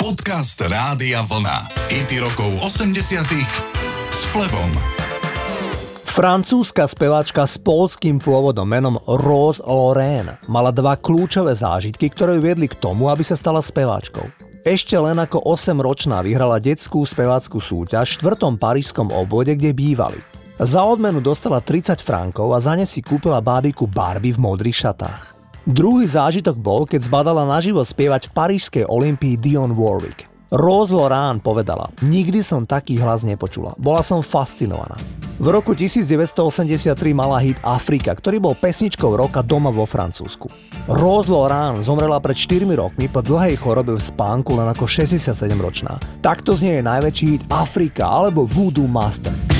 Podcast Rádia Vlna. IT rokov 80 s Flebom. Francúzska speváčka s polským pôvodom menom Rose Lorraine mala dva kľúčové zážitky, ktoré ju viedli k tomu, aby sa stala speváčkou. Ešte len ako 8-ročná vyhrala detskú spevácku súťaž v štvrtom parížskom obvode, kde bývali. Za odmenu dostala 30 frankov a za ne si kúpila bábiku Barbie v modrých šatách. Druhý zážitok bol, keď zbadala naživo spievať v parížskej Olympii Dion Warwick. Rose Loran povedala, nikdy som taký hlas nepočula. Bola som fascinovaná. V roku 1983 mala hit Afrika, ktorý bol pesničkou roka doma vo Francúzsku. Rose Loran zomrela pred 4 rokmi po dlhej chorobe v spánku len ako 67-ročná. Takto znie jej najväčší hit Afrika alebo Voodoo Master.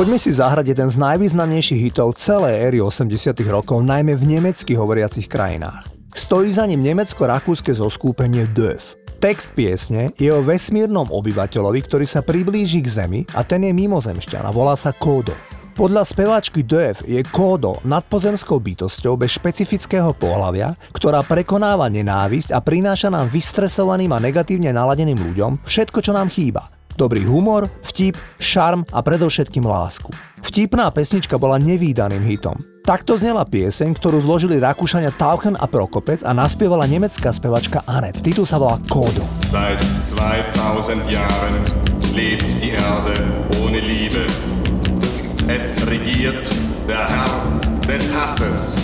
Poďme si zahrať jeden z najvýznamnejších hitov celej éry 80 rokov, najmä v nemecky hovoriacich krajinách. Stojí za ním nemecko-rakúske zoskúpenie DÖF. Text piesne je o vesmírnom obyvateľovi, ktorý sa priblíži k Zemi a ten je mimozemšťan a volá sa Kódo. Podľa speváčky DÖF je Kódo nadpozemskou bytosťou bez špecifického pohľavia, ktorá prekonáva nenávisť a prináša nám vystresovaným a negatívne naladeným ľuďom všetko, čo nám chýba – Dobrý humor, vtip, šarm a predovšetkým lásku. Vtipná pesnička bola nevýdaným hitom. Takto znela pieseň, ktorú zložili Rakúšania Tauchen a Prokopec a naspievala nemecká spevačka Anne. Titul sa volá Kodo. Seit 2000 Jahren lebt die Erde ohne Liebe. Es regiert der Herr des Hasses.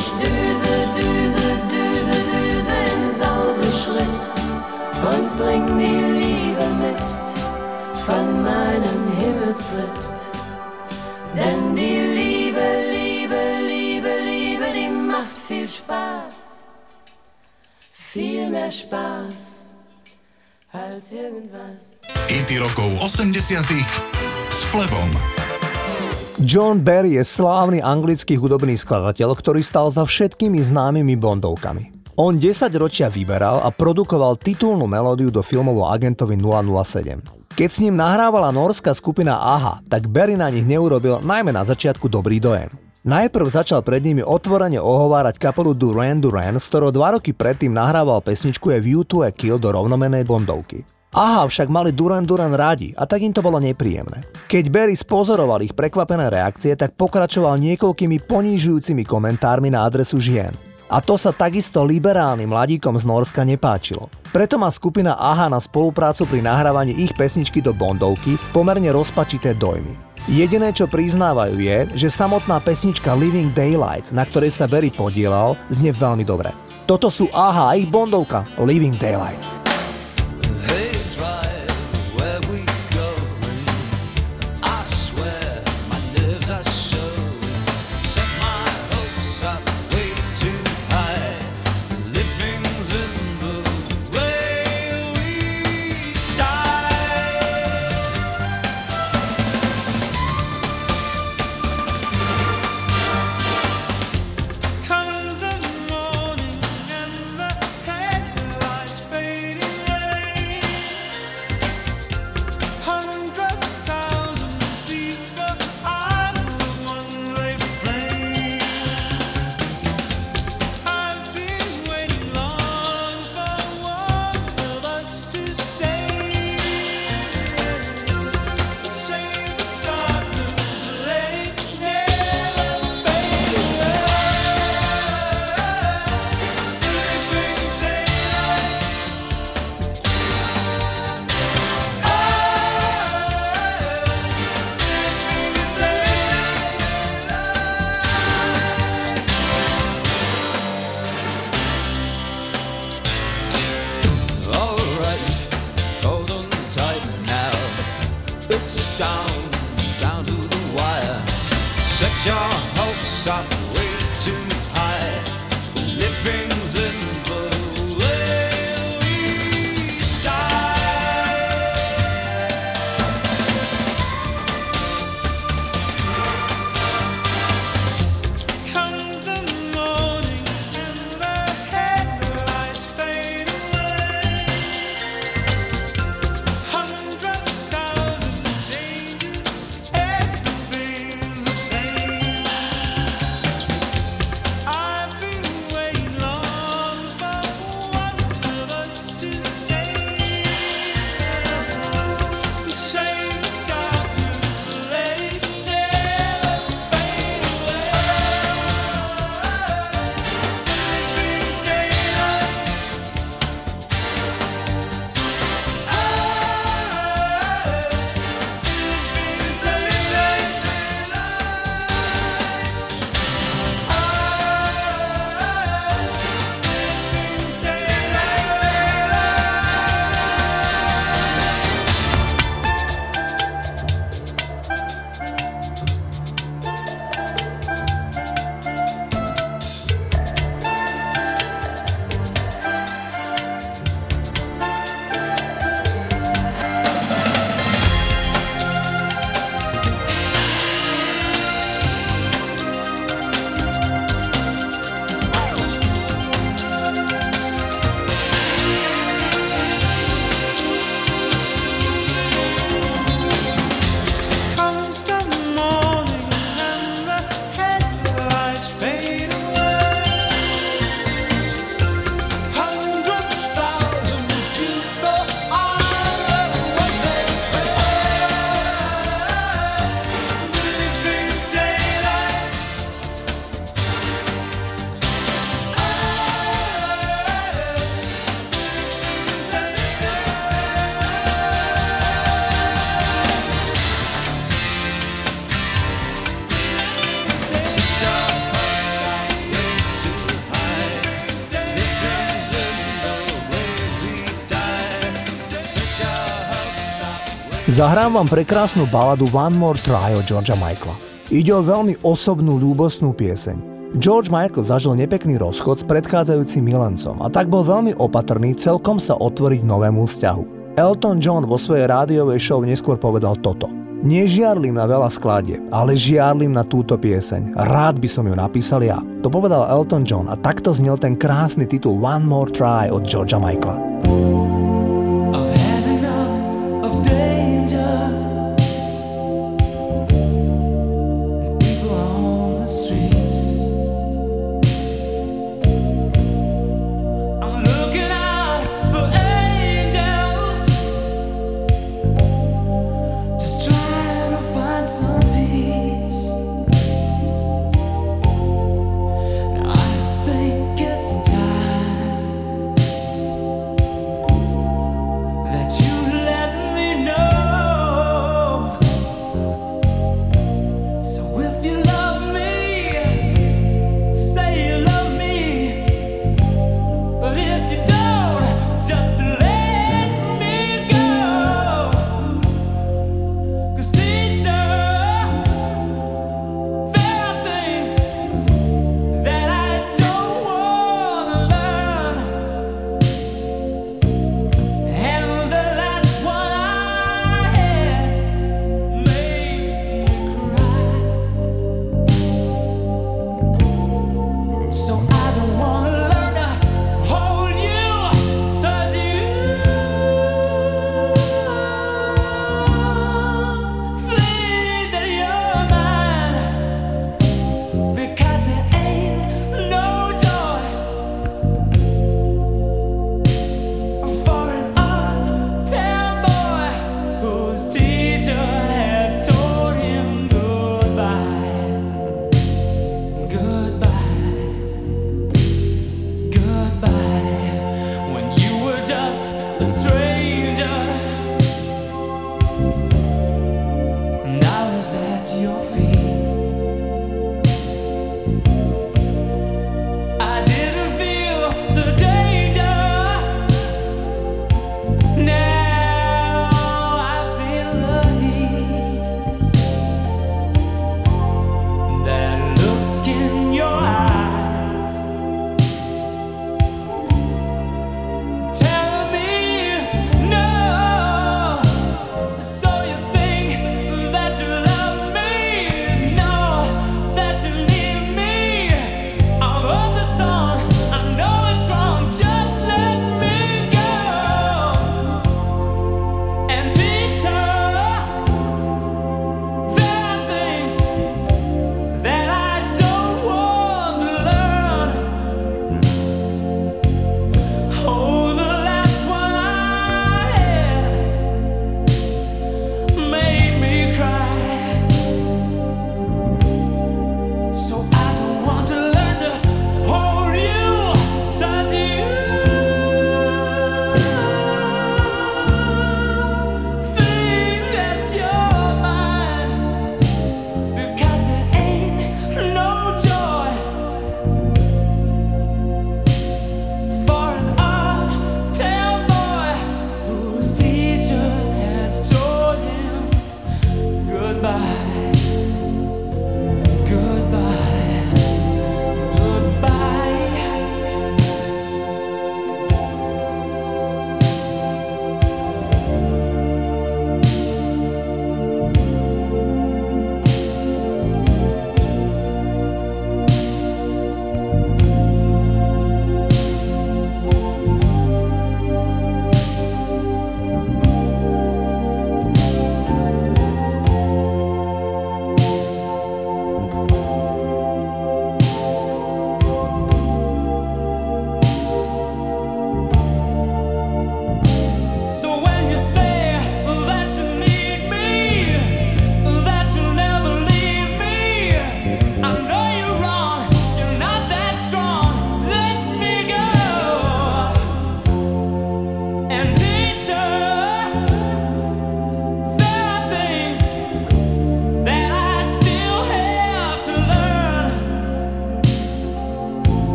Ich düse, düse, düse, düse im Sauseschritt und bring die Liebe mit von meinem Himmelsritt. Denn die Liebe, Liebe, Liebe, Liebe, die macht viel Spaß. Viel mehr Spaß als irgendwas. IT rokov 80 s Flebom. John Barry je slávny anglický hudobný skladateľ, ktorý stal za všetkými známymi bondovkami. On 10 ročia vyberal a produkoval titulnú melódiu do filmov agentovi 007. Keď s ním nahrávala norská skupina AHA, tak Barry na nich neurobil najmä na začiatku dobrý dojem. Najprv začal pred nimi otvorene ohovárať kapelu Duran Duran, s ktorou dva roky predtým nahrával pesničku A View to a Kill do rovnomenej bondovky. Aha, však mali Duran Duran rádi a tak im to bolo nepríjemné. Keď Barry spozoroval ich prekvapené reakcie, tak pokračoval niekoľkými ponížujúcimi komentármi na adresu žien. A to sa takisto liberálnym mladíkom z Norska nepáčilo. Preto má skupina AHA na spoluprácu pri nahrávaní ich pesničky do Bondovky pomerne rozpačité dojmy. Jediné, čo priznávajú je, že samotná pesnička Living Daylights, na ktorej sa Barry podielal, znie veľmi dobre. Toto sú AHA ich Bondovka Living Daylights. Zahrám vám prekrásnu baladu One More Try od Georgia Michaela. Ide o veľmi osobnú ľúbosnú pieseň. George Michael zažil nepekný rozchod s predchádzajúcim milencom a tak bol veľmi opatrný celkom sa otvoriť novému vzťahu. Elton John vo svojej rádiovej show neskôr povedal toto. Nežiarlim na veľa skladieb, ale žiarlim na túto pieseň. Rád by som ju napísal ja. To povedal Elton John a takto znel ten krásny titul One More Try od Georgia Michaela. of danger. is at your feet.